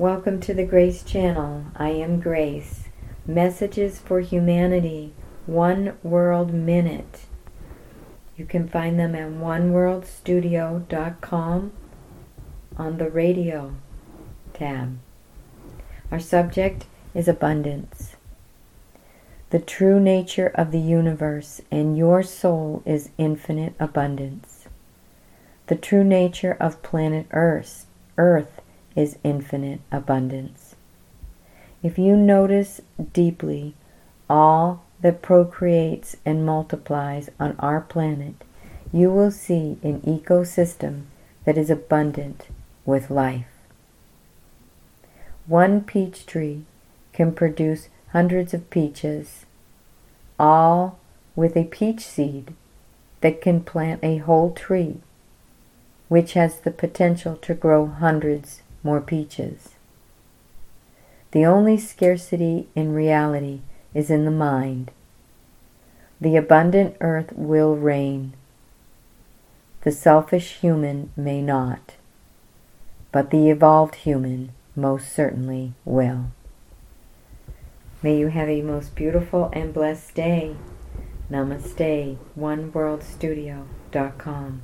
Welcome to the Grace Channel. I am Grace. Messages for Humanity, One World Minute. You can find them at oneworldstudio.com on the radio tab. Our subject is abundance. The true nature of the universe and your soul is infinite abundance. The true nature of planet Earth, Earth is infinite abundance. If you notice deeply all that procreates and multiplies on our planet, you will see an ecosystem that is abundant with life. One peach tree can produce hundreds of peaches, all with a peach seed that can plant a whole tree, which has the potential to grow hundreds more peaches. The only scarcity in reality is in the mind. The abundant earth will reign. The selfish human may not, but the evolved human most certainly will. May you have a most beautiful and blessed day. Namaste, oneworldstudio.com.